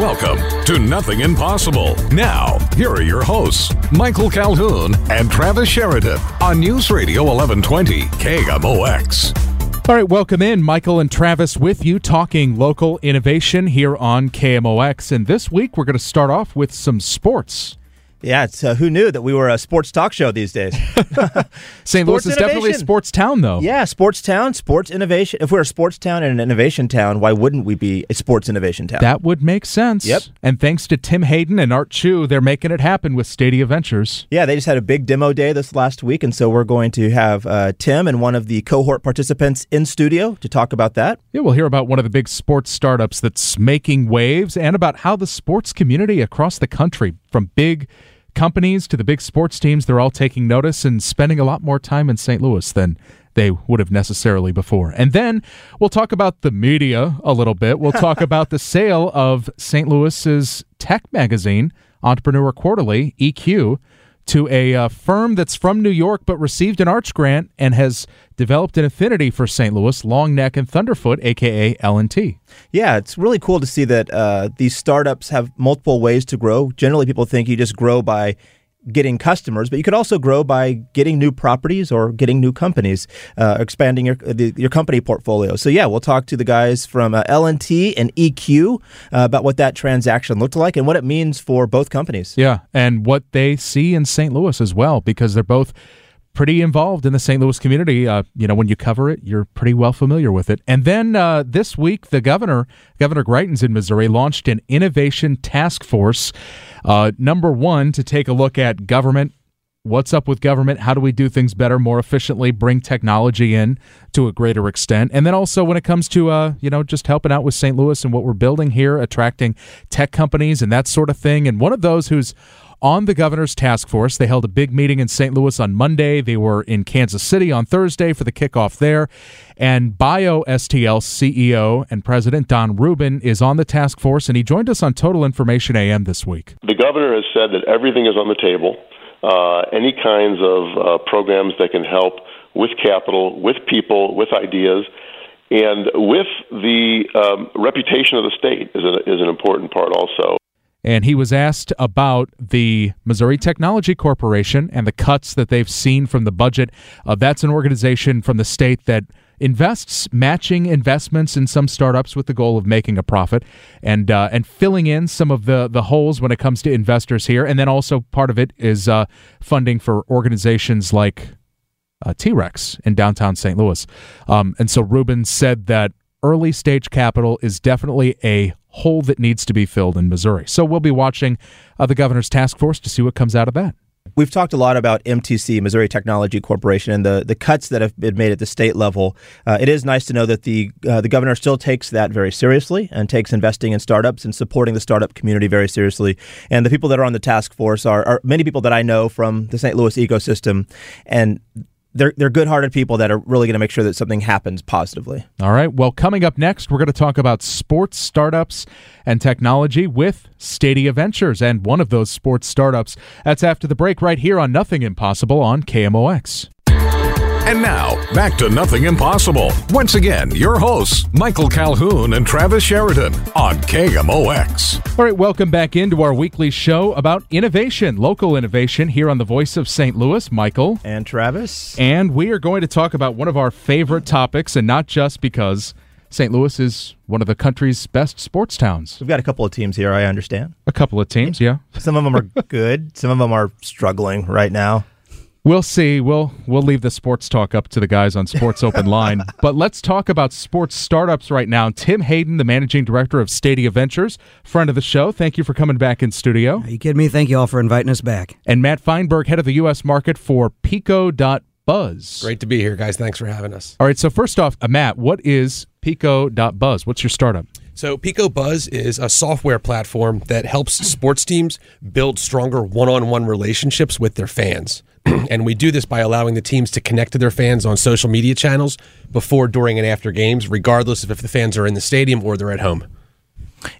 Welcome to Nothing Impossible. Now, here are your hosts, Michael Calhoun and Travis Sheridan on News Radio 1120 KMOX. All right, welcome in. Michael and Travis with you talking local innovation here on KMOX. And this week we're going to start off with some sports. Yeah, it's uh, who knew that we were a sports talk show these days. St. Louis is definitely a sports town, though. Yeah, sports town, sports innovation. If we're a sports town and an innovation town, why wouldn't we be a sports innovation town? That would make sense. Yep. And thanks to Tim Hayden and Art Chou, they're making it happen with Stadia Ventures. Yeah, they just had a big demo day this last week, and so we're going to have uh, Tim and one of the cohort participants in studio to talk about that. Yeah, we'll hear about one of the big sports startups that's making waves and about how the sports community across the country, from big companies to the big sports teams, they're all taking notice and spending a lot more time in St. Louis than they would have necessarily before. And then we'll talk about the media a little bit. We'll talk about the sale of St. Louis's tech magazine, Entrepreneur Quarterly, EQ, to a uh, firm that's from New York but received an arts grant and has developed an affinity for St. Louis, Long Neck and Thunderfoot, aka L&T. Yeah, it's really cool to see that uh, these startups have multiple ways to grow. Generally, people think you just grow by getting customers, but you could also grow by getting new properties or getting new companies, uh, expanding your the, your company portfolio. So yeah, we'll talk to the guys from uh, L&T and EQ uh, about what that transaction looked like and what it means for both companies. Yeah, and what they see in St. Louis as well, because they're both pretty involved in the St. Louis community. Uh, you know, when you cover it, you're pretty well familiar with it. And then uh, this week, the governor, Governor Greitens in Missouri, launched an innovation task force. Uh, number one, to take a look at government. What's up with government? How do we do things better, more efficiently, bring technology in to a greater extent? And then also when it comes to, uh, you know, just helping out with St. Louis and what we're building here, attracting tech companies and that sort of thing. And one of those who's on the governor's task force. They held a big meeting in St. Louis on Monday. They were in Kansas City on Thursday for the kickoff there. And BioSTL CEO and President Donn Rubin is on the task force, and he joined us on Total Information AM this week. The governor has said that everything is on the table. Uh, any kinds of uh, programs that can help with capital, with people, with ideas, and with the um, reputation of the state is, a, is an important part also and he was asked about the Missouri Technology Corporation and the cuts that they've seen from the budget. Uh, that's an organization from the state that invests matching investments in some startups with the goal of making a profit and uh, and filling in some of the the holes when it comes to investors here. And then also part of it is uh, funding for organizations like uh, T Rex in downtown St. Louis. Um, and so Rubin said that early stage capital is definitely a hole that needs to be filled in Missouri. So we'll be watching uh, the governor's task force to see what comes out of that. We've talked a lot about MTC, Missouri Technology Corporation, and the, the cuts that have been made at the state level. Uh, it is nice to know that the uh, the governor still takes that very seriously and takes investing in startups and supporting the startup community very seriously. And the people that are on the task force are, are many people that I know from the St. Louis ecosystem, and they're they're good-hearted people that are really going to make sure that something happens positively. All right. Well, coming up next, we're going to talk about sports startups and technology with Stadia Ventures and one of those sports startups. That's after the break right here on Nothing Impossible on KMOX. And now, back to Nothing Impossible. Once again, your hosts, Michael Calhoun and Travis Sheridan on KMOX. All right, welcome back into our weekly show about innovation, local innovation here on the Voice of St. Louis. Michael. And Travis. And we are going to talk about one of our favorite topics, and not just because St. Louis is one of the country's best sports towns. We've got a couple of teams here, I understand. A couple of teams, yeah. Some of them are good, some of them are struggling right now. We'll see. We'll we'll leave the sports talk up to the guys on Sports Open Line. but let's talk about sports startups right now. Tim Hayden, the managing director of Stadia Ventures, friend of the show. Thank you for coming back in studio. Are you kidding me? Thank you all for inviting us back. And Matt Feinberg, head of the U.S. market for Pico.buzz. Great to be here, guys. Thanks for having us. All right. So first off, uh, Matt, what is Pico.buzz? What's your startup? So, Pico Buzz is a software platform that helps sports teams build stronger one on one relationships with their fans. and we do this by allowing the teams to connect to their fans on social media channels before, during, and after games, regardless of if the fans are in the stadium or they're at home.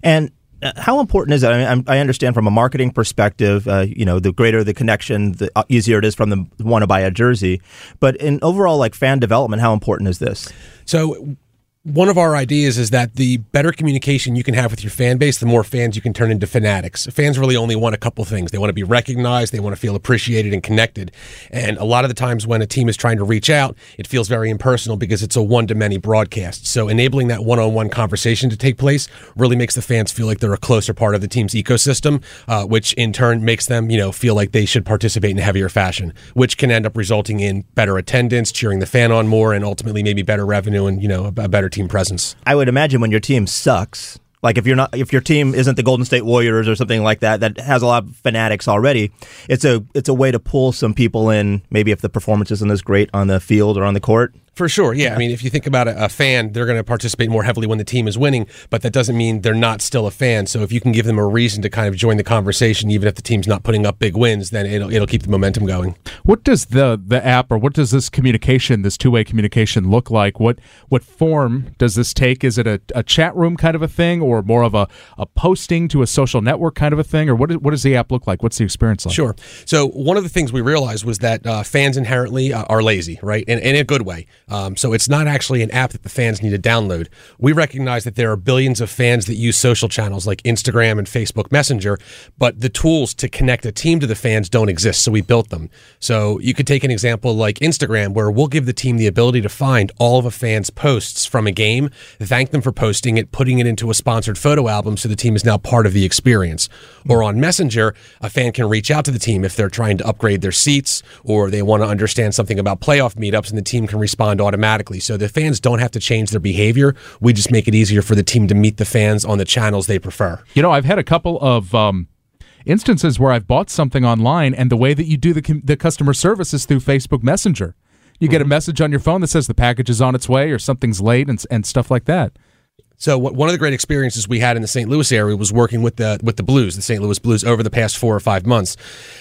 And uh, how important is that? I, mean, I understand from a marketing perspective, uh, you know, the greater the connection, the uh, easier it is from them want to buy a jersey. But in overall, like fan development, how important is this? So one of our ideas is that the better communication you can have with your fan base, the more fans you can turn into fanatics. Fans really only want a couple things. They want to be recognized, they want to feel appreciated and connected. And a lot of the times when a team is trying to reach out, it feels very impersonal because it's a one to many broadcast. So enabling that one on one conversation to take place really makes the fans feel like they're a closer part of the team's ecosystem, uh, which in turn makes them, you know, feel like they should participate in a heavier fashion, which can end up resulting in better attendance, cheering the fan on more, and ultimately maybe better revenue and, you know, a better team presence. I would imagine when your team sucks, like if you're not if your team isn't the Golden State Warriors or something like that that has a lot of fanatics already, it's a it's a way to pull some people in. Maybe if the performance isn't as great on the field or on the court. For sure, yeah. I mean, if you think about a, a fan, they're going to participate more heavily when the team is winning, but that doesn't mean they're not still a fan. So if you can give them a reason to kind of join the conversation, even if the team's not putting up big wins, then it'll it'll keep the momentum going. What does the the app or what does this communication, this two way communication, look like? What what form does this take? Is it a, a chat room kind of a thing, or more of a, a posting to a social network kind of a thing, or what what does the app look like? What's the experience like? Sure. So one of the things we realized was that uh, fans inherently uh, are lazy, right, in, in a good way. Um, so it's not actually an app that the fans need to download. We recognize that there are billions of fans that use social channels like Instagram and Facebook Messenger, but the tools to connect a team to the fans don't exist. So we built them. So you could take an example like Instagram, where we'll give the team the ability to find all of a fan's posts from a game, thank them for posting it, putting it into a sponsored photo album so the team is now part of the experience. Or on Messenger, a fan can reach out to the team if they're trying to upgrade their seats or they want to understand something about playoff meetups, and the team can respond automatically. So the fans don't have to change their behavior. We just make it easier for the team to meet the fans on the channels they prefer. You know, I've had a couple of um, instances where I've bought something online, and the way that you do the the customer service is through Facebook Messenger. You get a message on your phone that says the package is on its way or something's late and, and stuff like that. So one of the great experiences we had in the St. Louis area was working with the with the Blues, the St. Louis Blues, over the past four or five months.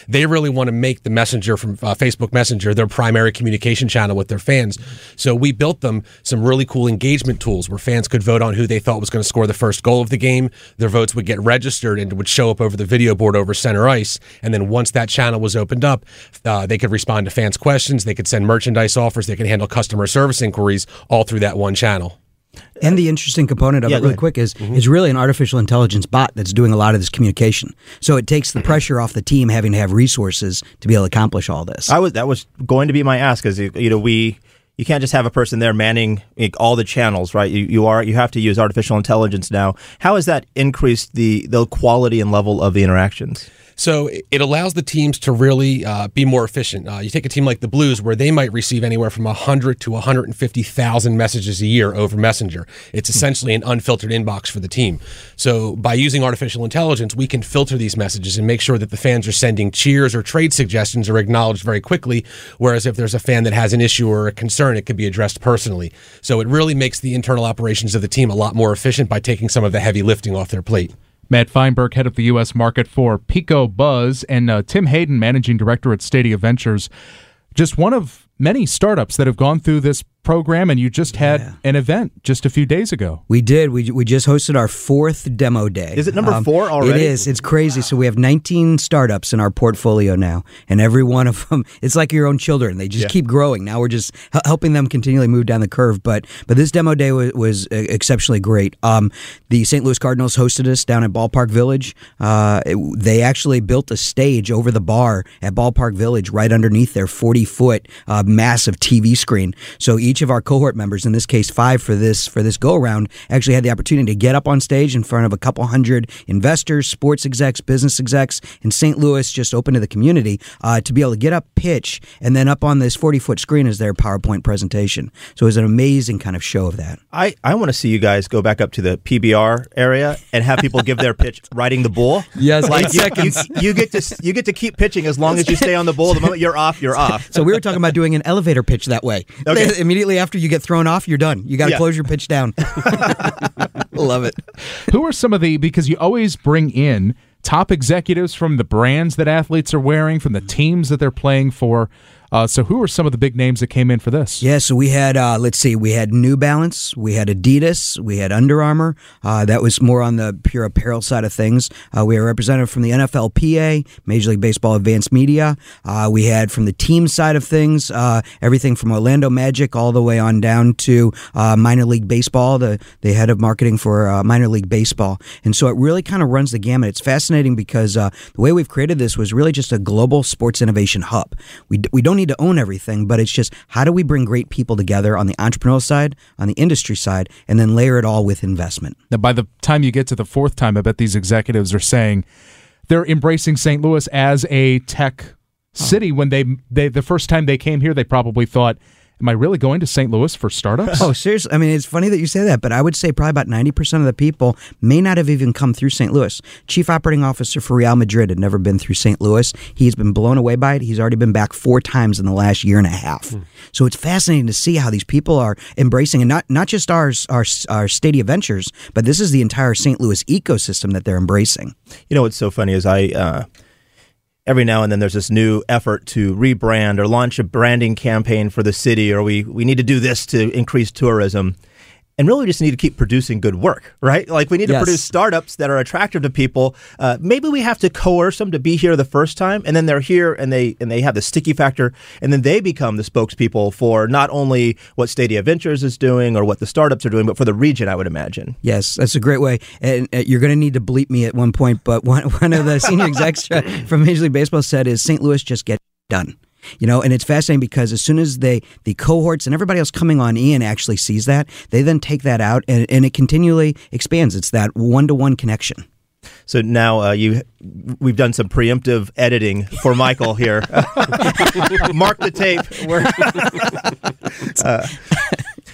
They really want to make the Messenger from uh, Facebook Messenger their primary communication channel with their fans. So we built them some really cool engagement tools where fans could vote on who they thought was going to score the first goal of the game. Their votes would get registered and would show up over the video board over center ice. And then once that channel was opened up, uh, they could respond to fans' questions. They could send merchandise offers. They could handle customer service inquiries all through that one channel. And the interesting component of Yeah, it, really quick, is mm-hmm. it's really an artificial intelligence bot that's doing a lot of this communication. So it takes the mm-hmm. pressure off the team having to have resources to be able to accomplish all this. I was that was going to be my ask, because you know we you can't just have a person there manning like, all the channels, right? You, you are you have to use artificial intelligence now. How has that increased the the quality and level of the interactions? So it allows the teams to really uh, be more efficient. Uh, you take a team like the Blues, where they might receive anywhere from 100 to 150,000 messages a year over Messenger. It's essentially an unfiltered inbox for the team. So by using artificial intelligence, we can filter these messages and make sure that the fans are sending cheers or trade suggestions are acknowledged very quickly. Whereas if there's a fan that has an issue or a concern, it could be addressed personally. So it really makes the internal operations of the team a lot more efficient by taking some of the heavy lifting off their plate. Matt Feinberg, head of the U.S. market for Pico Buzz, and uh, Tim Hayden, managing director at Stadia Ventures. Just one of many startups that have gone through this program, and you just had Yeah. an event just a few days ago. We did. We, we just hosted our fourth demo day. Um, Is it number four already? It is. It's crazy. So we have 19 startups in our portfolio now, and every one of them, it's like your own children. They just keep growing. Now we're just helping them continually move down the curve. But but this demo day was, was uh, exceptionally great. Um, the St. Louis Cardinals hosted us down at Ballpark Village. Uh, it- they actually built a stage over the bar at Ballpark Village, right underneath their 40 foot uh, massive TV screen. So each of our cohort members, in this case five for this for this go around, actually had the opportunity to get up on stage in front of a couple hundred investors, sports execs, business execs in St. Louis, just open to the community, uh, to be able to get up, pitch, and then up on this 40 foot screen is their PowerPoint presentation. So it was an amazing kind of show of that. I, I want to see you guys go back up to the PBR area and have people give their pitch riding the bull. Yes, like eight you, seconds. You, you get to you get to keep pitching as long as you stay on the bull. The moment you're off, you're off. So we were talking about doing an elevator pitch that way. Okay. Immediately immediately after you get thrown off, you're done. You got to Yeah. close your pitch down. Love it. Who are some of the because you always bring in top executives from the brands that athletes are wearing, from the teams that they're playing for. Uh, so who are some of the big names that came in for this? Yeah, so we had uh, let's see, we had New Balance, we had Adidas, we had Under Armour. Uh, that was more on the pure apparel side of things. Uh, we had representative from the NFLPA, Major League Baseball Advanced Media. Uh, we had from the team side of things uh, everything from Orlando Magic all the way on down to minor league baseball, the the head of marketing for minor league baseball. And so it really kind of runs the gamut. It's fascinating because the way we've created this was really just a global sports innovation hub. We we don't need to own everything, but it's just how do we bring great people together on the entrepreneurial side, on the industry side, and then layer it all with investment. Now, by the time you get to the fourth time, I bet these executives are saying they're embracing St. Louis as a tech city. When they, they the first time they came here, they probably thought, "Am I really going to St. Louis for startups?" Oh, seriously? I mean, it's funny that you say that, but I would say probably about 90% of the people may not have even come through St. Louis. Chief Operating Officer for Real Madrid had never been through St. Louis. He's been blown away by it. He's already been back four times in the last year and a half. So it's fascinating to see how these people are embracing, and not, not just our, our, our Stadia Ventures, but this is the entire St. Louis ecosystem that they're embracing. You know what's so funny is I uh, every now and then there's this new effort to rebrand or launch a branding campaign for the city, or we we need to do this to increase tourism. And really, we just need to keep producing good work, right? Like we need to produce startups that are attractive to people. Uh, maybe we have to coerce them to be here the first time, and then they're here and they and they have the sticky factor, and then they become the spokespeople for not only what Stadia Ventures is doing or what the startups are doing, but for the region. I would imagine. Yes, that's a great way. And uh, you're going to need to bleep me at one point, but one, one of the senior execs from Major League Baseball said is St. Louis just get done. You know, and it's fascinating because as soon as they, the cohorts and everybody else coming on in actually sees that, they then take that out and, and it continually expands. It's that one to one connection. So now uh, you, we've done some preemptive editing for Michael here. Mark the tape. Uh,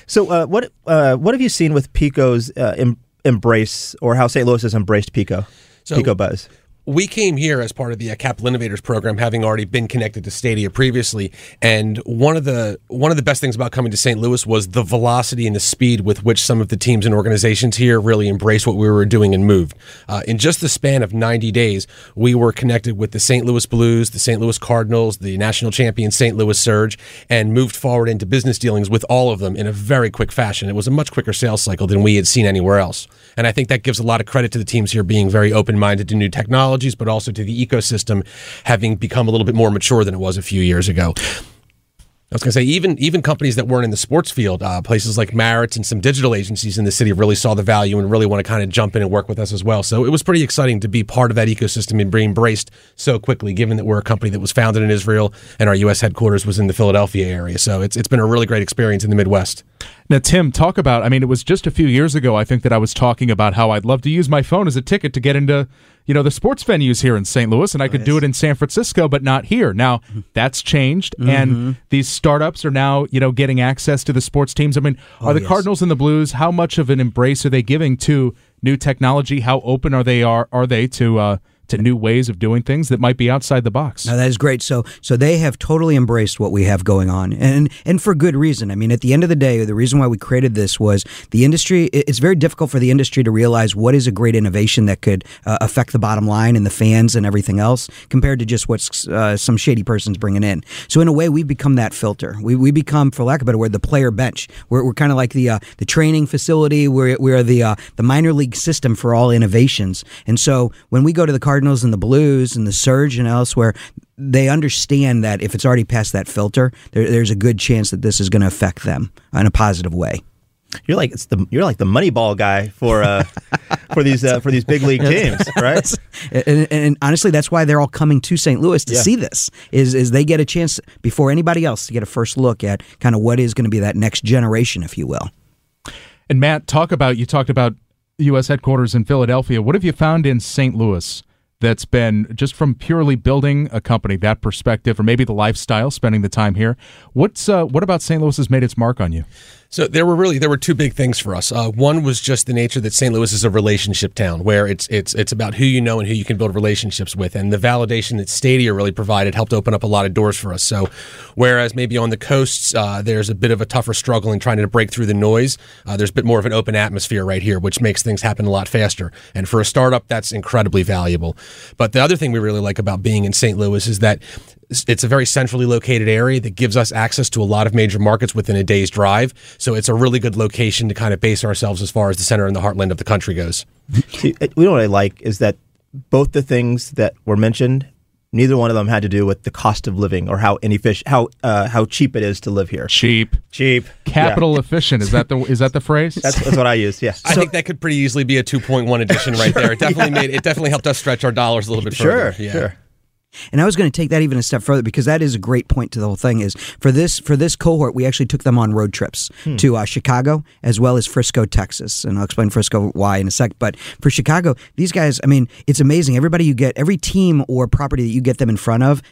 so uh, what uh, what have you seen with Pico's uh, em- embrace, or how St. Louis has embraced Pico? So- Pico Buzz. We came here as part of the Capital Innovators program, having already been connected to Stadia previously. And one of the one of the best things about coming to St. Louis was the velocity and the speed with which some of the teams and organizations here really embraced what we were doing and moved. Uh, in just the span of 90 days, we were connected with the St. Louis Blues, the St. Louis Cardinals, the national champion St. Louis Surge, and moved forward into business dealings with all of them in a very quick fashion. It was a much quicker sales cycle than we had seen anywhere else. And I think that gives a lot of credit to the teams here being very open minded to new technologies, but also to the ecosystem having become a little bit more mature than it was a few years ago. I was going to say, even even companies that weren't in the sports field, uh, places like Maritz and some digital agencies in the city really saw the value and really want to kind of jump in and work with us as well. So it was pretty exciting to be part of that ecosystem and be embraced so quickly, given that we're a company that was founded in Israel and our U.S. headquarters was in the Philadelphia area. So it's, it's been a really great experience in the Midwest. Now, Tim, talk about. I mean, it was just a few years ago. I think that I was talking about how I'd love to use my phone as a ticket to get into, you know, the sports venues here in St. Louis, and I could do it in San Francisco, but not here. Now that's changed, and these startups are now, you know, getting access to the sports teams. I mean, are the yes. Cardinals and the Blues? How much of an embrace are they giving to new technology? How open are they are are they to uh, to new ways of doing things that might be outside the box? Now that is great. So, so they have totally embraced what we have going on, and and for good reason. I mean, at the end of the day, the reason why we created this was the industry. It's very difficult for the industry to realize what is a great innovation that could uh, affect the bottom line and the fans and everything else, compared to just what uh, some shady person's bringing in. So, in a way, we've become that filter. We, we become, for lack of a better word, the player bench. We're, we're kind of like the uh, the training facility. We're we're the uh, the minor league system for all innovations. And so, when we go to the Cardinals and the Blues and the Surge and elsewhere, they understand that if it's already past that filter, there, there's a good chance that this is going to affect them in a positive way. You're like it's the you're like the Moneyball guy for uh, for these uh, for these big league teams, right? And, and, and honestly, that's why they're all coming to St. Louis to Yeah. see this. Is is they get a chance before anybody else to get a first look at kind of what is going to be that next generation, if you will. And Matt, talk about you talked about U.S. headquarters in Philadelphia. What have you found in St. Louis that's been just from purely building a company, that perspective, or maybe the lifestyle, spending the time here? What's uh, what about St. Louis has made its mark on you? So there were really there were two big things for us. Uh, one was just the nature that St. Louis is a relationship town, where it's it's it's about who you know and who you can build relationships with, and the validation that Stadia really provided helped open up a lot of doors for us. So, whereas maybe on the coasts uh, there's a bit of a tougher struggle in trying to break through the noise, uh, there's a bit more of an open atmosphere right here, which makes things happen a lot faster. And for a startup, that's incredibly valuable. But the other thing we really like about being in St. Louis is that it's a very centrally located area that gives us access to a lot of major markets within a day's drive. So it's a really good location to kind of base ourselves as far as the center and the heartland of the country goes. See, we don't really like is that both the things that were mentioned, neither one of them had to do with the cost of living or how any fish how uh, how cheap it is to live here. Cheap, cheap, capital yeah. efficient. Is that the is that the phrase? That's, that's what I use. Yeah, I so, think that could pretty easily be a two point one edition right there. It definitely yeah. made it definitely helped us stretch our dollars a little bit further. Sure, yeah. sure. And I was going to take that even a step further because that is a great point to the whole thing. Is for this for this cohort, we actually took them on road trips hmm. to uh, Chicago as well as Frisco, Texas, and I'll explain Frisco why in a sec. But for Chicago, these guys, I mean, it's amazing. Everybody you get, every team or property that you get them in front of,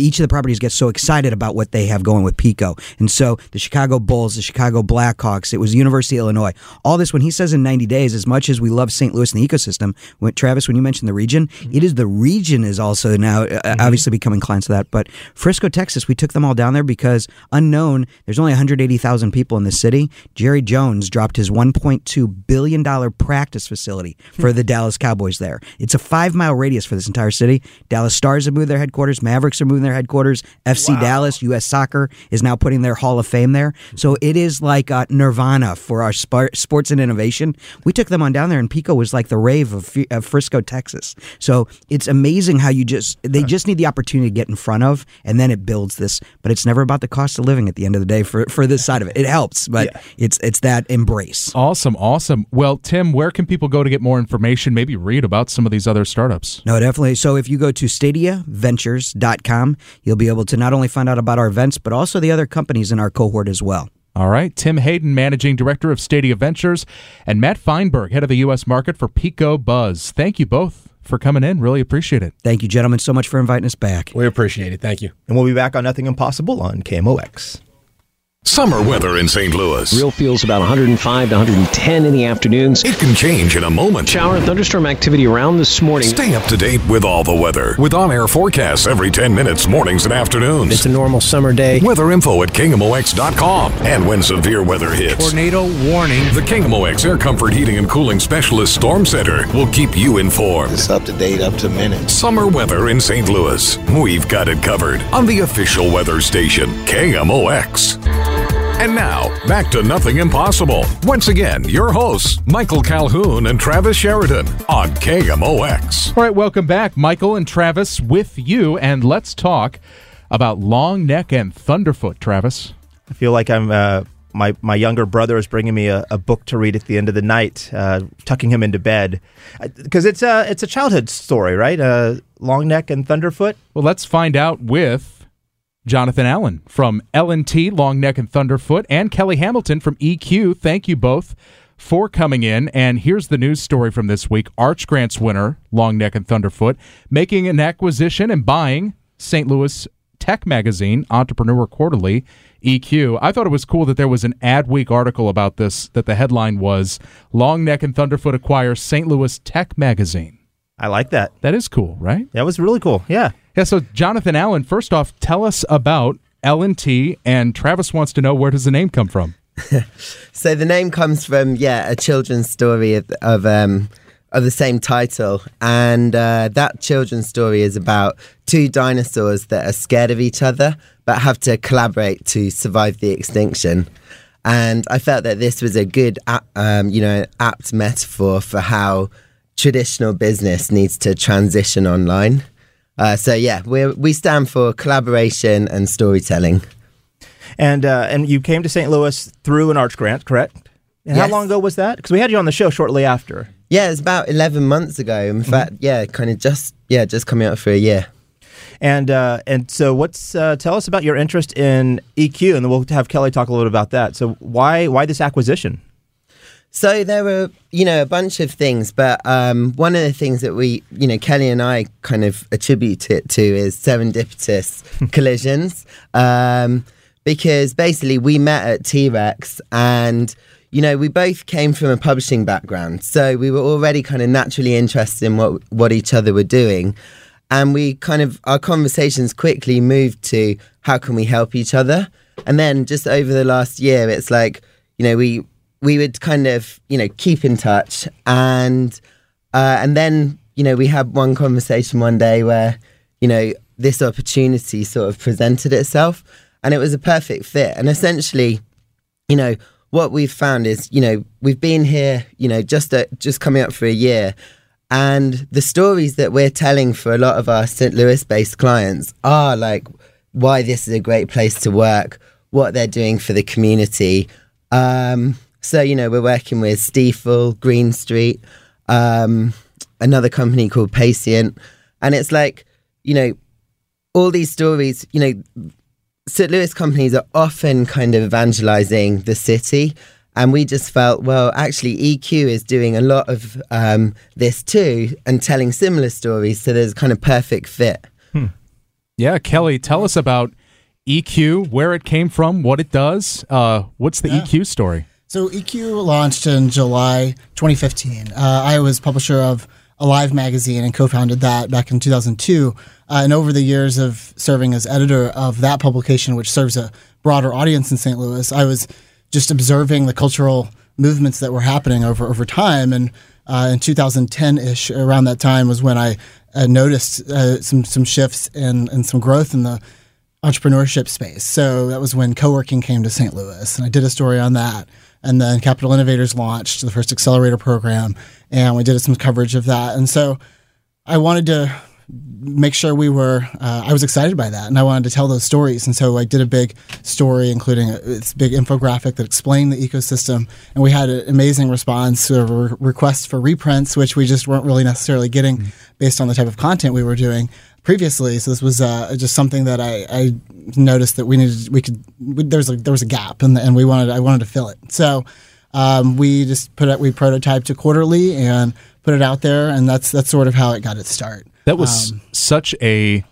each of the properties get so excited about what they have going with Pico. And so the Chicago Bulls, the Chicago Blackhawks, it was University of Illinois. All this, when he says in 90 days, as much as we love St. Louis and the ecosystem, when, Travis, when you mentioned the region, it is the region is also now uh, mm-hmm. obviously becoming clients of that. But Frisco, Texas, we took them all down there because unknown, there's only 180,000 people in the city. Jerry Jones dropped his $1.2 billion practice facility for the Dallas Cowboys there. It's a five mile radius for this entire city. Dallas Stars have moved their headquarters, Mavericks are moving their headquarters. FC wow. Dallas, U.S. Soccer is now putting their Hall of Fame there. So it is like uh, Nirvana for our sp- sports and innovation. We took them on down there, and Pico was like the rave of, of Frisco, Texas. So it's amazing how you just they just need the opportunity to get in front of, and then it builds this. But it's never about the cost of living at the end of the day for for this side of it. It helps, but yeah. it's it's that embrace. Awesome, awesome. Well, Tim, where can people go to get more information? Maybe read about some of these other startups. No, definitely. So if you go to StadiaVentures.com, You'll be able to not only find out about our events, but also the other companies in our cohort as well. All right. Tim Hayden, Managing Director of Stadia Ventures, and Matt Feinberg, Head of the U.S. Market for Pico Buzz. Thank you both for coming in. Really appreciate it. Thank you, gentlemen, so much for inviting us back. We appreciate it. Thank you. And we'll be back on Nothing Impossible on KMOX. Summer weather in St. Louis. Real feels about 105 to 110 in the afternoons. It can change in a moment. Shower and thunderstorm activity around this morning. Stay up to date with all the weather with on air forecasts every 10 minutes, mornings and afternoons. It's a normal summer day. Weather info at KMOX.com. And when severe weather hits, tornado warning. The KMOX Air Comfort Heating and Cooling Specialist Storm Center will keep you informed. It's up to date, up to minute. Summer weather in St. Louis. We've got it covered on the official weather station, KMOX. And now, back to Nothing Impossible. Once again, your hosts, Michael Calhoun and Travis Sheridan on KMOX. All right, welcome back, Michael and Travis, with you, and let's talk about Long Neck and Thunderfoot, Travis. I feel like I'm. Uh, my, my younger brother is bringing me a, a, book to read at the end of the night, uh, tucking him into bed, because it's a it's a childhood story, right? Uh, Long Neck and Thunderfoot. Well, let's find out with Jonathan Allen from L&T, Long Neck and Thunderfoot, and Kelly Hamilton from EQ. Thank you both for coming in. And here's the news story from this week. Arch Grants winner, Long Neck and Thunderfoot, making an acquisition and buying St. Louis tech magazine, Entrepreneur Quarterly, EQ. I thought it was cool that there was an Adweek article about this, that the headline was Long Neck and Thunderfoot acquires St. Louis Tech Magazine. I like that. That is cool, right? That was really cool. Yeah. Yeah. So, Jonathan Allen, first off, tell us about L&T, and Travis wants to know where does the name come from? so the name comes from yeah a children's story of, of um of the same title, and uh, that children's story is about two dinosaurs that are scared of each other but have to collaborate to survive the extinction. And I felt that this was a good, um, you know, apt metaphor for how traditional business needs to transition online. Uh, so yeah, we we stand for collaboration and storytelling. And uh, and you came to St. Louis through an Arch Grant, correct? And yes. how long ago was that? Because we had you on the show shortly after. Yeah, it's about eleven months ago. In mm-hmm. fact, yeah, kind of just yeah, just coming out for a year. And uh, and so, what's uh, tell us about your interest in EQ, and then we'll have Kelly talk a little bit about that. So, why why this acquisition? So there were, you know, a bunch of things, but um, one of the things that we, you know, Kelly and I kind of attribute it to is serendipitous collisions. Um, because basically we met at T Rex and you know, we both came from a publishing background, so we were already kind of naturally interested in what what each other were doing, and we kind of our conversations quickly moved to how can we help each other, and then just over the last year, it's like you know we we would kind of you know keep in touch, and uh, and then you know we had one conversation one day where you know this opportunity sort of presented itself, and it was a perfect fit, and essentially, you know what we've found is, you know, we've been here, you know, just a, just coming up for a year, and the stories that we're telling for a lot of our St. Louis-based clients are like why this is a great place to work, what they're doing for the community. Um, so, you know, we're working with Stifel, Green Street, um, another company called Pacient, and it's like, you know, all these stories, you know, St. Louis companies are often kind of evangelizing the city. And we just felt, well, actually, EQ is doing a lot of um, this too and telling similar stories. So there's kind of perfect fit. Hmm. Yeah, Kelly, tell us about EQ, where it came from, what it does. Uh, what's the yeah. EQ story? So EQ launched in July 2015. Uh, I was publisher of Alive magazine and co-founded that back in 2002. Uh, and over the years of serving as editor of that publication, which serves a broader audience in St. Louis, I was just observing the cultural movements that were happening over over time. And uh, in 2010 ish, around that time, was when I uh, noticed uh, some some shifts and and some growth in the entrepreneurship space. So that was when co-working came to St. Louis, and I did a story on that. And then Capital Innovators launched the first accelerator program, and we did some coverage of that. And so I wanted to make sure we were uh, i was excited by that and i wanted to tell those stories and so i did a big story including a, this big infographic that explained the ecosystem and we had an amazing response to re- requests for reprints which we just weren't really necessarily getting mm-hmm. based on the type of content we were doing previously so this was uh, just something that I, I, noticed that we needed we could we, there was a, there was a gap and, and we wanted i wanted to fill it. So um, we just put it we prototyped it quarterly and put it out there and that's that's sort of how it got its start. That was um, such a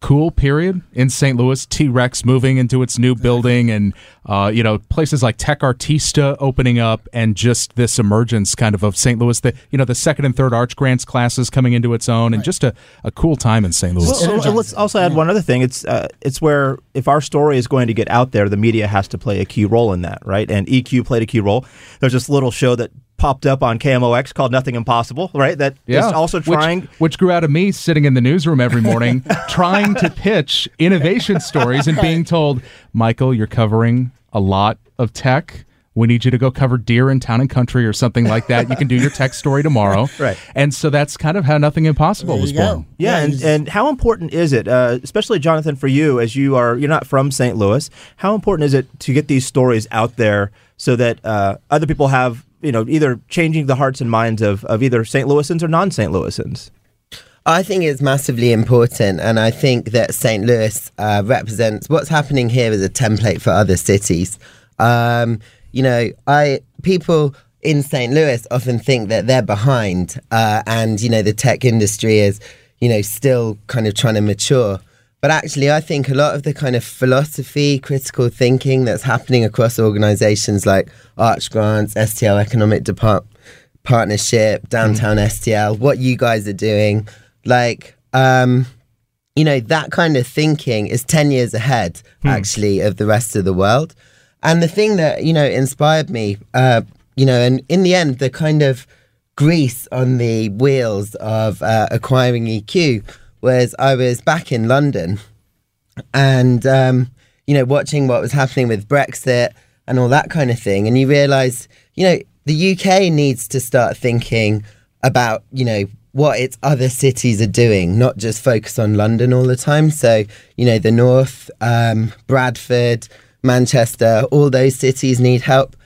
cool period in St. Louis. T Rex moving into its new building, and uh, you know places like Tech Artista opening up, and just this emergence kind of of St. Louis. The you know the second and third Arch Grants classes coming into its own, and right. just a, a cool time in St. Louis. Well, let's also add one other thing. It's uh, it's where if our story is going to get out there, the media has to play a key role in that, right? And EQ played a key role. There's this little show that popped up on KMOX called Nothing Impossible, right? That yeah. is also trying. Which, which, grew out of me sitting in the newsroom every morning trying to pitch innovation stories and being told, Michael, you're covering a lot of tech. We need you to go cover deer in town and country or something like that. You can do your tech story tomorrow. right. And so that's kind of how Nothing Impossible was born. Yeah, and, and how important is it, uh, especially Jonathan, for you, as you are, you're not from St. Louis, how important is it to get these stories out there so that uh, other people have you know, either changing the hearts and minds of, of either St. Louisans or non St. Louisans? I think it's massively important, and I think that St. Louis uh, represents what's happening here as a template for other cities. Um, you know, I people in St. Louis often think that they're behind, uh, and you know the tech industry is, you know, still kind of trying to mature. But actually, I think a lot of the kind of philosophy, critical thinking that's happening across organizations like Arch Grants, STL Economic Depart- Partnership, Downtown mm. STL, what you guys are doing, like, um, you know, that kind of thinking is 10 years ahead, mm. actually, of the rest of the world. And the thing that, you know, inspired me, uh, you know, and in the end, the kind of grease on the wheels of uh, acquiring EQ was I was back in London and, um, you know, watching what was happening with Brexit and all that kind of thing. And you realize, you know, the UK needs to start thinking about, you know, what its other cities are doing, not just focus on London all the time. So, you know, the North, um, Bradford, Manchester, all those cities need help.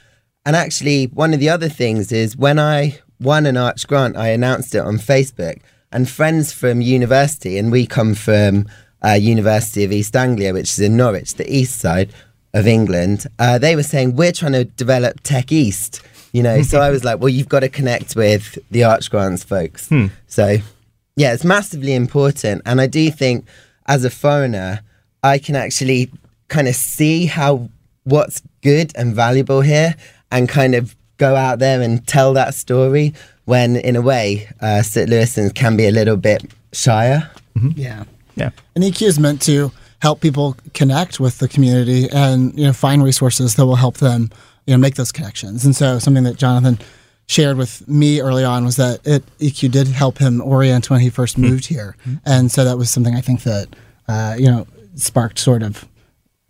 And actually, one of the other things is when I won an Arch grant, I announced it on Facebook and friends from university, and we come from uh, University of East Anglia, which is in Norwich, the east side of England. Uh, they were saying we're trying to develop Tech East, you know. so I was like, well, you've got to connect with the Arch Grants folks. Hmm. So yeah, it's massively important, and I do think as a foreigner, I can actually kind of see how what's good and valuable here and kind of go out there and tell that story when in a way uh, St. Louisans can be a little bit shyer. Yeah. Yeah. And EQ is meant to help people connect with the community and you know find resources that will help them you know make those connections. And so something that Jonathan shared with me early on was that it EQ did help him orient when he first moved here, and so that was something I think that uh, you know sparked sort of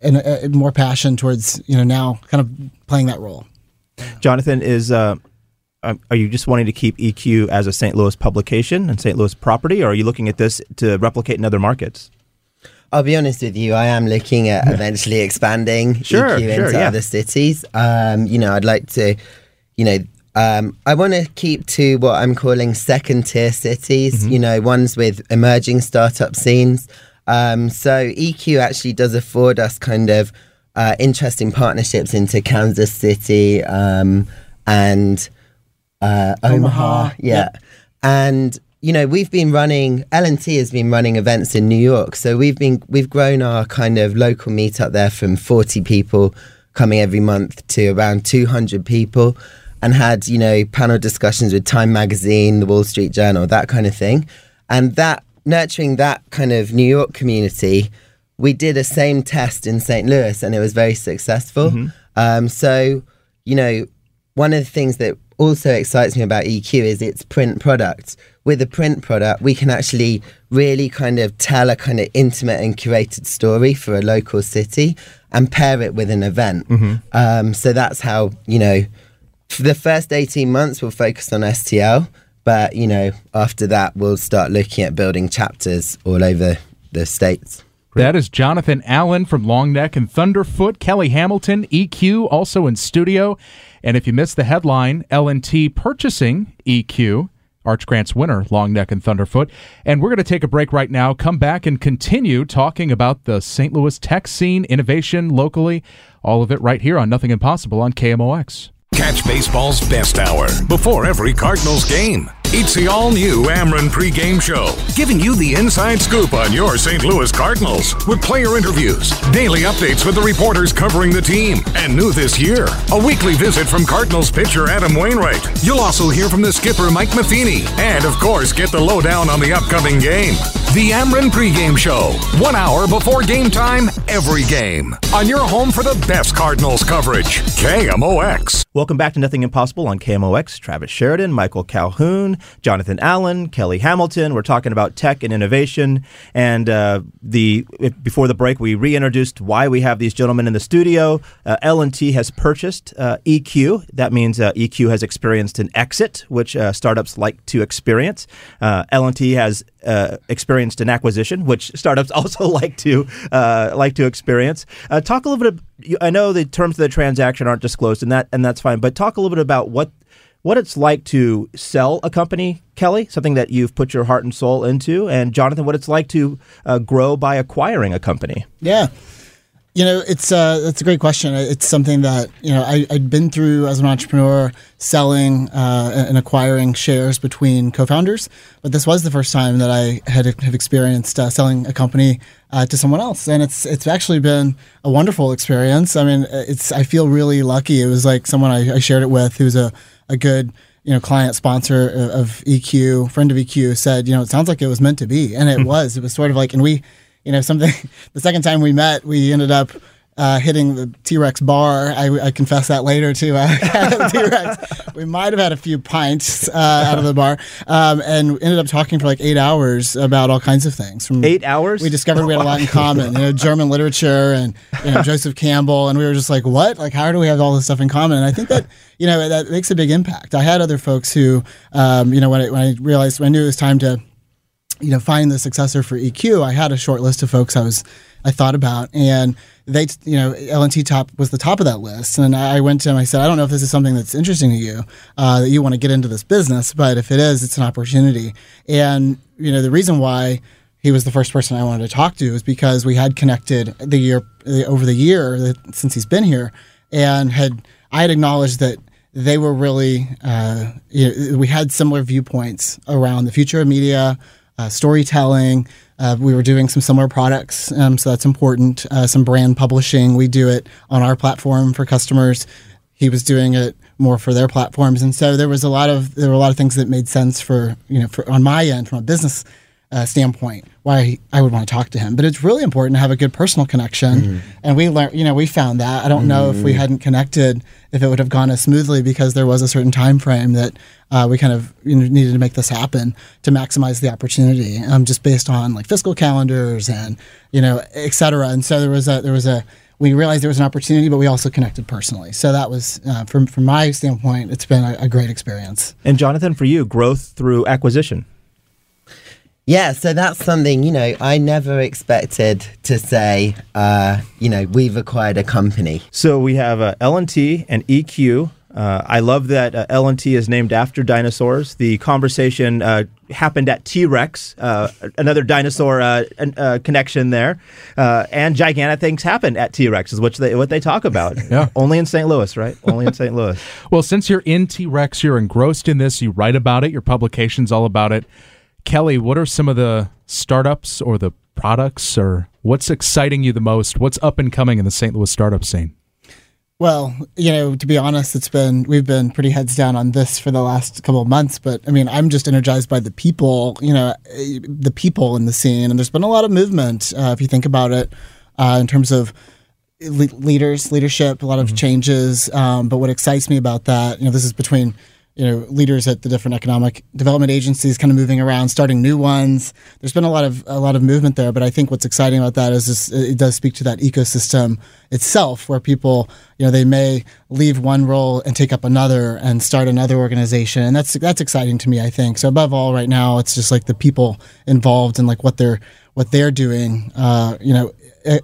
an, a, more passion towards you know now kind of playing that role. Jonathan, is uh, um, are you just wanting to keep EQ as a St. Louis publication and St. Louis property, or are you looking at this to replicate in other markets? I'll be honest with you, I am looking at eventually expanding Sure, EQ sure, into yeah. other cities. Um, you know, I'd like to, you know, um, I want to keep to what I'm calling second tier cities, you know, ones with emerging startup scenes. Um, so EQ actually does afford us kind of uh, interesting partnerships into Kansas City um, and uh, Omaha. Omaha, Yeah. yep. And you know, we've been running L&T has been running events in New York. So we've been we've grown our kind of local meetup there from 40 people coming every month to around 200 people and had, you know, panel discussions with Time magazine, the Wall Street Journal, that kind of thing. And that nurturing that kind of New York community, we did a same test in St. Louis and it was very successful. Um, so, you know, one of the things that also excites me about EQ is its print product. With a print product, we can actually really kind of tell a kind of intimate and curated story for a local city and pair it with an event. Um, so that's how, you know, for the first 18 months, we'll focus on STL. But, you know, after that, we'll start looking at building chapters all over the states. That is Jonathan Allen from Long Neck and Thunderfoot. Kelly Hamilton, EQ, also in studio. And if you missed the headline, L&T purchasing EQ, Arch Grant's winner, Long Neck and Thunderfoot. And we're going to take a break right now, come back and continue talking about the St. Louis tech scene, innovation locally, all of it right here on Nothing Impossible on KMOX. Catch baseball's best hour before every Cardinals game. It's the all new Ameren pregame show, giving you the inside scoop on your St. Louis Cardinals with player interviews, daily updates with the reporters covering the team, and new this year, a weekly visit from Cardinals pitcher Adam Wainwright. You'll also hear from the skipper Mike Matheny, and of course, get the lowdown on the upcoming game. The Ameren pregame show, one hour before game time, every game, on your home for the best Cardinals coverage. KMOX. Welcome back to Nothing Impossible on KMOX. Travis Sheridan, Michael Calhoun, Jonathan Allen, Kelly Hamilton. We're talking about tech and innovation. And uh, the before the break, we reintroduced why we have these gentlemen in the studio. Uh, L&T has purchased uh, EQ. That means uh, EQ has experienced an exit, which uh, startups like to experience. Uh, L&T has experienced an acquisition, which startups also like to like to experience. Talk a little bit. you- I know the terms of the transaction aren't disclosed, and that and that's fine. But talk a little bit about what what it's like to sell a company, Kelly, something that you've put your heart and soul into, and Jonathan, what it's like to uh, grow by acquiring a company. Yeah. You know, it's uh, that's a great question. It's something that you know I, I'd been through as an entrepreneur, selling uh, and acquiring shares between co-founders, but this was the first time that I had have experienced uh, selling a company uh, to someone else, and it's it's actually been a wonderful experience. I mean, it's I feel really lucky. It was like someone I, I shared it with, who's a a good you know client sponsor of, of EQ, friend of EQ, said you know it sounds like it was meant to be, and it hmm. was. It was sort of like, and we you know, something. The second time we met, we ended up uh, hitting the T Rex bar. I, I confess that later to uh, T Rex. We might have had a few pints uh, out of the bar, um, and ended up talking for like eight hours about all kinds of things. From Eight hours? we discovered we had a lot in common. You know, German literature and you know Joseph Campbell, and we were just like, what? Like, how do we have all this stuff in common? And I think that you know that makes a big impact. I had other folks who, um, you know, when I, when I realized when I knew it was time to you know find the successor for EQ, I had a short list of folks I was I thought about, and they you know LNT top was the top of that list, and I went to him. I said, I don't know if this is something that's interesting to you, uh, that you want to get into this business, but if it is, it's an opportunity. And you know the reason why he was the first person I wanted to talk to is because we had connected the year over the year since he's been here, and had I had acknowledged that they were really uh, you know, we had similar viewpoints around the future of media, uh, storytelling, Uh, we were doing some similar products, um, so that's important. Uh, some brand publishing, we do it on our platform for customers. He was doing it more for their platforms, and so there was a lot of there were a lot of things that made sense for you know for on my end from a business uh, standpoint why I would want to talk to him. But it's really important to have a good personal connection, Mm-hmm. and we learned you know we found that. I don't know if we hadn't connected if it would have gone as smoothly because there was a certain time frame that uh, we kind of you know, needed to make this happen to maximize the opportunity, um, just based on like fiscal calendars and you know et cetera. And so there was a there was a we realized there was an opportunity, but we also connected personally. So that was, uh, from from my standpoint, it's been a, a great experience. And Jonathan, for you, growth through acquisition. Yeah, so that's something, you know, I never expected to say, uh, you know, we've acquired a company. So we have uh, L&T and EQ. Uh, I love that uh, L&T is named after dinosaurs. The conversation uh, happened at T-Rex, uh, another dinosaur uh, an- uh, connection there. Uh, and gigantic things happen at T-Rex is what they, what they talk about. Yeah. Only in St. Louis, right? Only in St. Louis. Well, since you're in T Rex, you're engrossed in this, you write about it, your publication's all about it. Kelly, what are some of the startups or the products or what's exciting you the most? What's up and coming in the St. Louis startup scene? Well, you know, to be honest, it's been we've been pretty heads down on this for the last couple of months. But I mean, I'm just energized by the people, you know, the people in the scene, and there's been a lot of movement. Uh, if you think about it, uh, in terms of le- leaders, leadership, a lot of changes. Um, but what excites me about that, you know, this is between you know leaders at the different economic development agencies, kind of moving around, starting new ones. There's been a lot of a lot of movement there. But I think what's exciting about that is this, it does speak to that ecosystem itself, where people, you know, they may leave one role and take up another and start another organization, and that's that's exciting to me. I think so. Above all, right now, it's just like the people involved and like what they're what they're doing, uh, you know,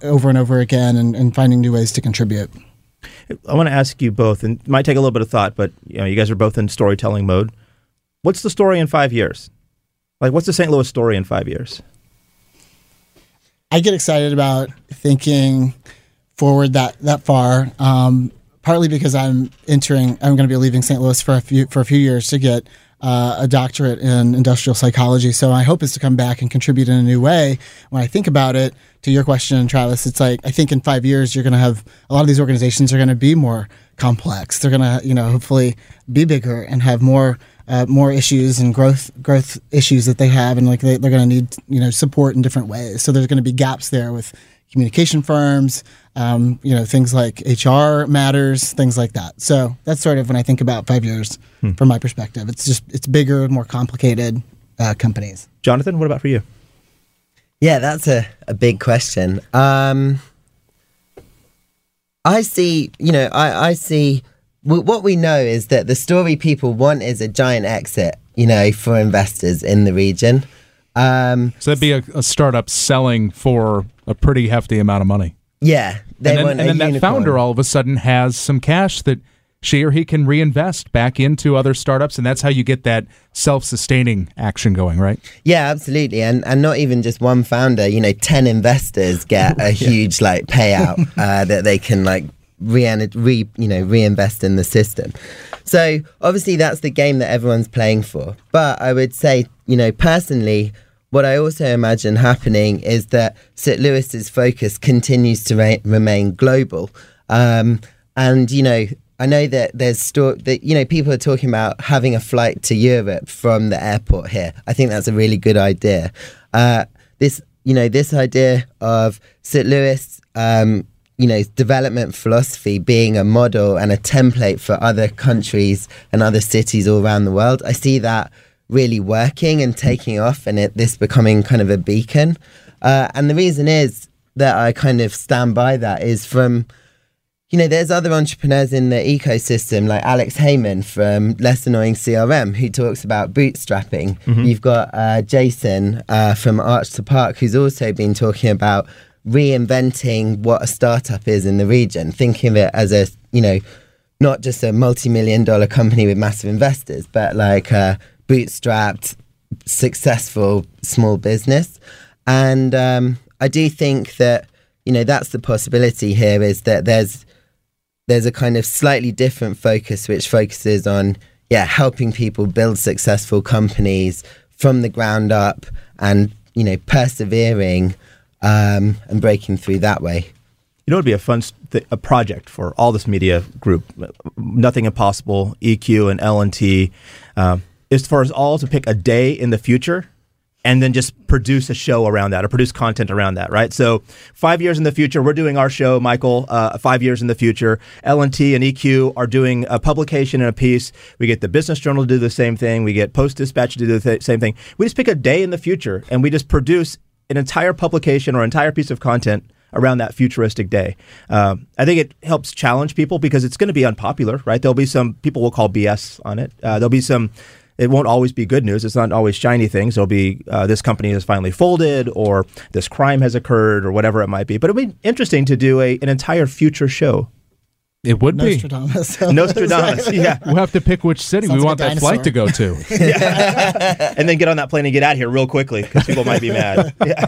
over and over again, and, and finding new ways to contribute. I want to ask you both, and it might take a little bit of thought, but you know, you guys are both in storytelling mode. What's the story in five years? Like, what's the St. Louis story in five years? I get excited about thinking forward that that far. Um, partly because I'm entering, I'm going to be leaving St. Louis for a few for a few years to get uh, a doctorate in industrial psychology. So my hope is to come back and contribute in a new way. When I think about it, to your question, Travis, it's like I think in five years you're going to have a lot of these organizations are going to be more complex. They're going to, you know, hopefully be bigger and have more uh, more issues and growth growth issues that they have, and like they, they're going to need you know support in different ways. So there's going to be gaps there with communication firms, um, you know, things like HR matters, things like that. So that's sort of when I think about five years from my perspective. It's just it's bigger, more complicated uh, companies. Jonathan, what about for you? Yeah, that's a, a big question. Um, I see, you know, I, I see w- what we know is that the story people want is a giant exit, you know, for investors in the region. Um, So that'd be a, a startup selling for a pretty hefty amount of money. yeah, they and then, and then that unicorn. founder all of a sudden has some cash that she or he can reinvest back into other startups, and that's how you get that self-sustaining action going, right? Yeah, absolutely, and and not even just one founder. You know, ten investors get a huge like payout uh, that they can like re, re you know reinvest in the system. So obviously that's the game that everyone's playing for. But I would say, you know, personally. What I also imagine happening is that St. Louis's focus continues to re- remain global, um, and you know I know that there's sto- that you know people are talking about having a flight to Europe from the airport here. I think that's a really good idea. Uh, this you know this idea of St. Louis. Um, you know, development philosophy being a model and a template for other countries and other cities all around the world. I see that really working and taking off, and it this becoming kind of a beacon. Uh, and the reason is that I kind of stand by that is from you know, there's other entrepreneurs in the ecosystem like Alex Heyman from Less Annoying CRM who talks about bootstrapping. You've got uh, Jason uh, from Arch to Park who's also been talking about reinventing what a startup is in the region, thinking of it as a, you know, not just a multi-million dollar company with massive investors, but like a bootstrapped, successful small business. And um, I do think that, you know, that's the possibility here is that there's there's a kind of slightly different focus which focuses on yeah helping people build successful companies from the ground up and you know, persevering um, and breaking through that way. You know, it'd be a fun th- a project for all this media group, Nothing Impossible, EQ, and L and T, um, is for us all to pick a day in the future and then just produce a show around that or produce content around that, right? So five years in the future, we're doing our show, Michael. Uh, five years in the future, L and T and EQ are doing a publication and a piece. We get the Business Journal to do the same thing. We get Post Dispatch to do the th- same thing. We just pick a day in the future and we just produce an entire publication or entire piece of content around that futuristic day. Um, I think it helps challenge people because it's going to be unpopular, right? There'll be some people will call BS on it. Uh, there'll be some it won't always be good news. It's not always shiny things. It'll be uh, this company has finally folded, or this crime has occurred, or whatever it might be. But it'd be interesting to do a, an entire future show. It would Nostradamus. be Nostradamus. Nostradamus. Yeah, we'll have to pick which city Sounds we like want a that flight to go to. yeah. and then get on that plane and get out here real quickly because people might be mad. Yeah.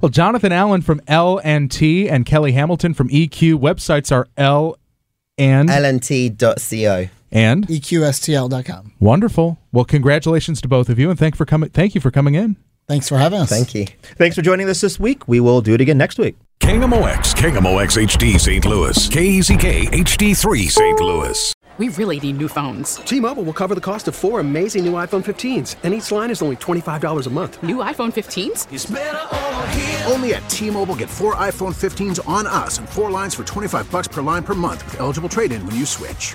well, Jonathan Allen from L and T and Kelly Hamilton from EQ websites are L and lnt.co. and EQSTL.com. wonderful. Well, congratulations to both of you, and thank for coming. Thank you for coming in. Thanks for having us. Thank you. Thanks for joining us this week. We will do it again next week. KMOX, KMOX HD St. Louis, KEZK HD3 St. Louis. We really need new phones. T-Mobile will cover the cost of four amazing new iPhone 15s, and each line is only $25 a month. New iPhone 15s? Only at T-Mobile get four iPhone 15s on us and four lines for 25 bucks per line per month with eligible trade-in when you switch.